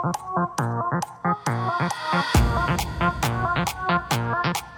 Thank you.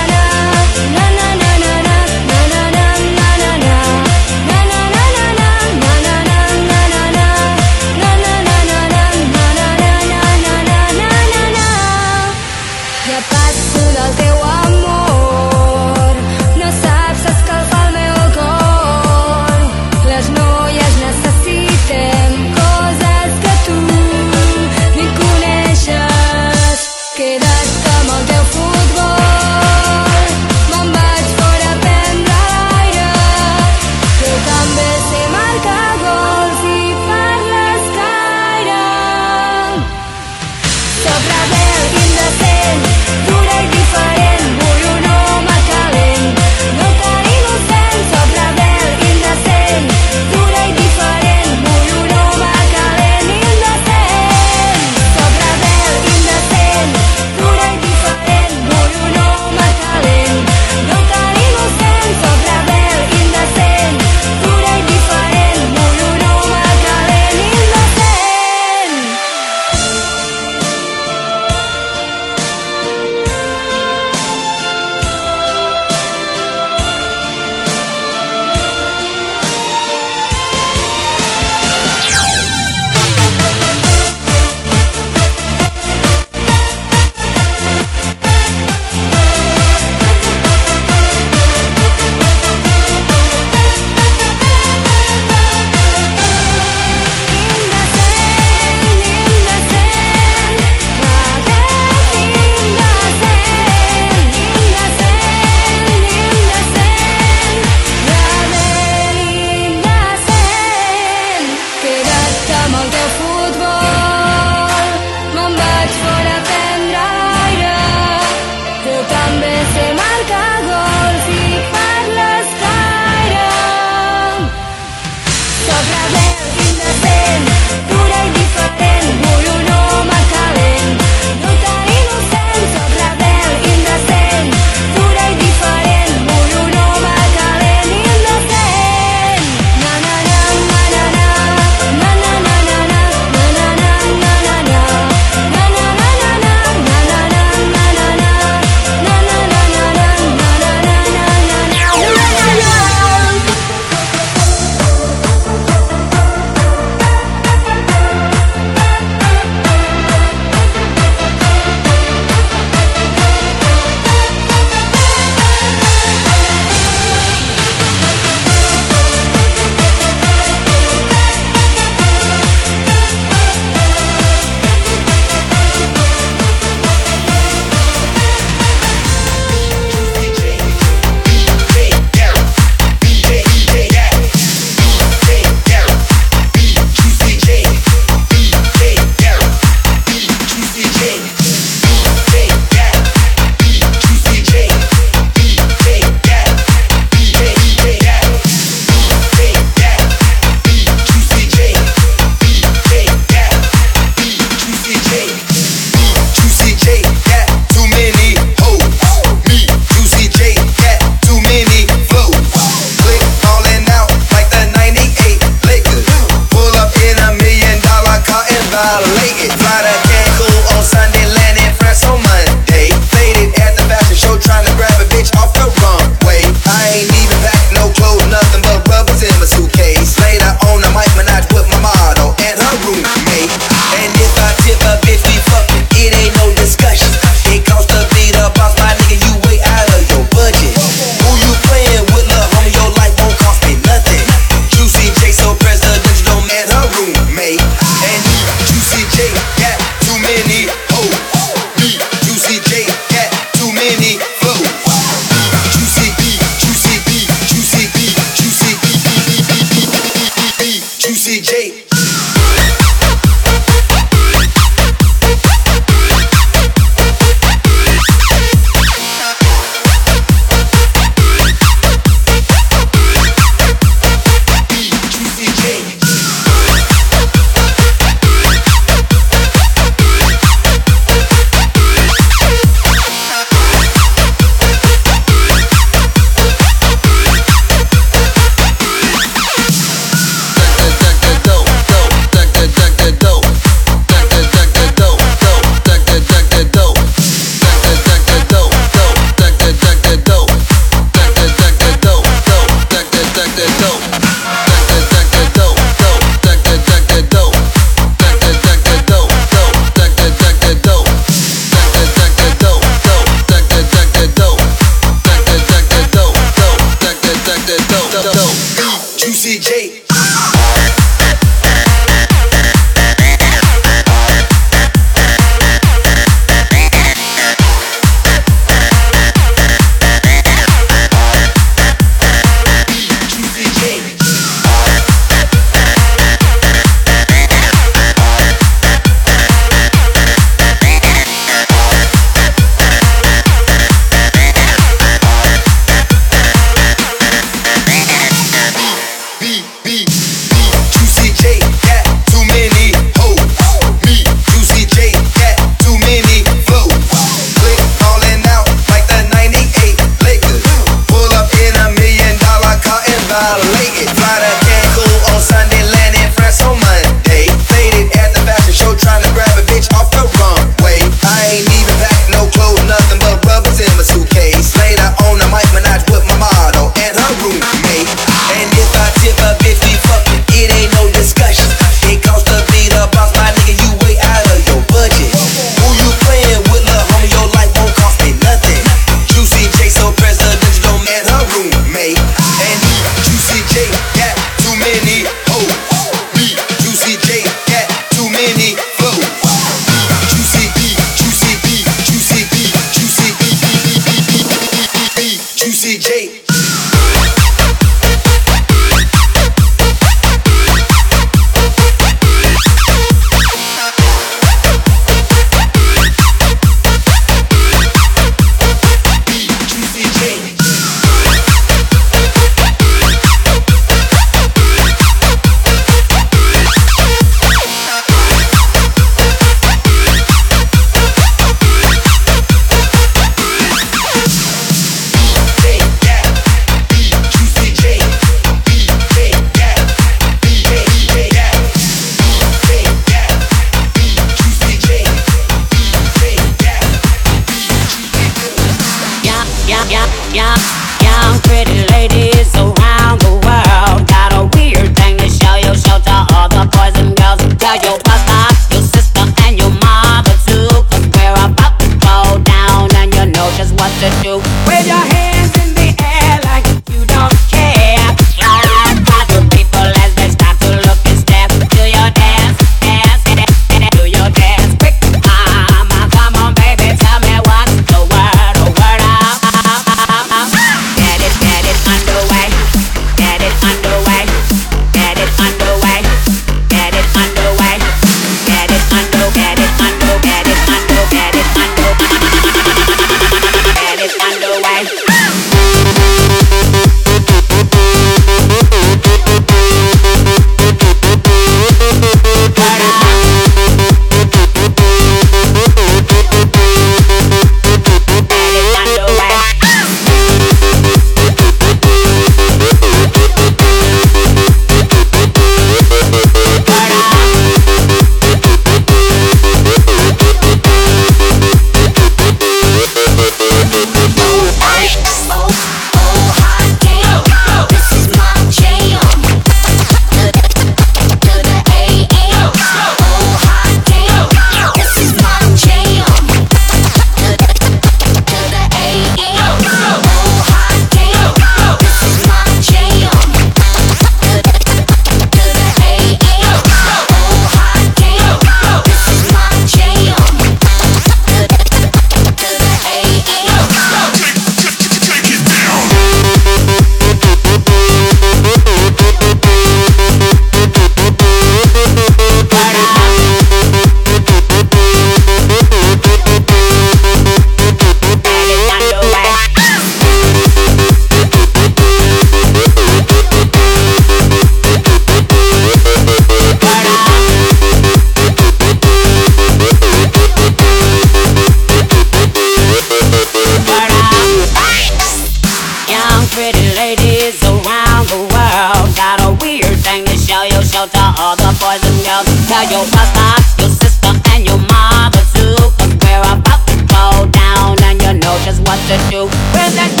tell to all the boys and girls. Tell your brother, your sister, and your mother too. Cause we're about to go down and you know just what to do. when that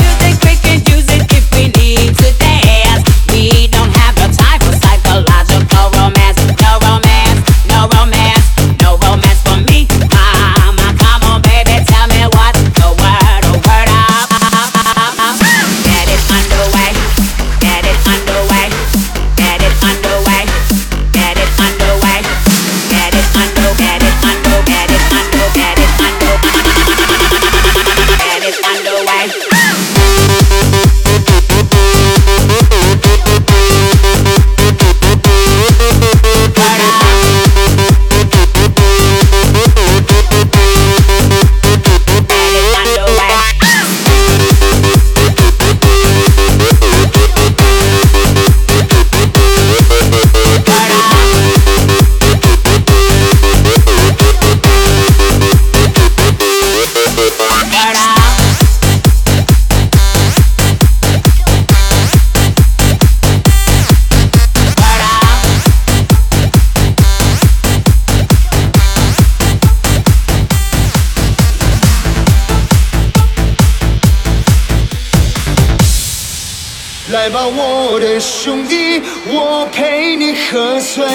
我陪你喝醉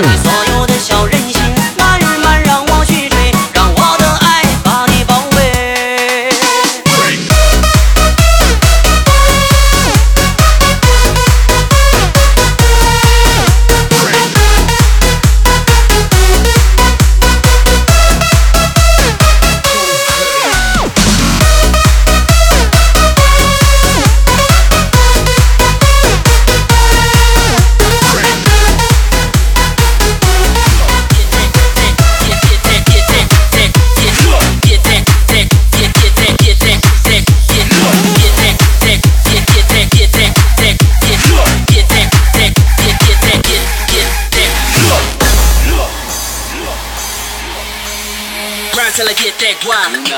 corazón till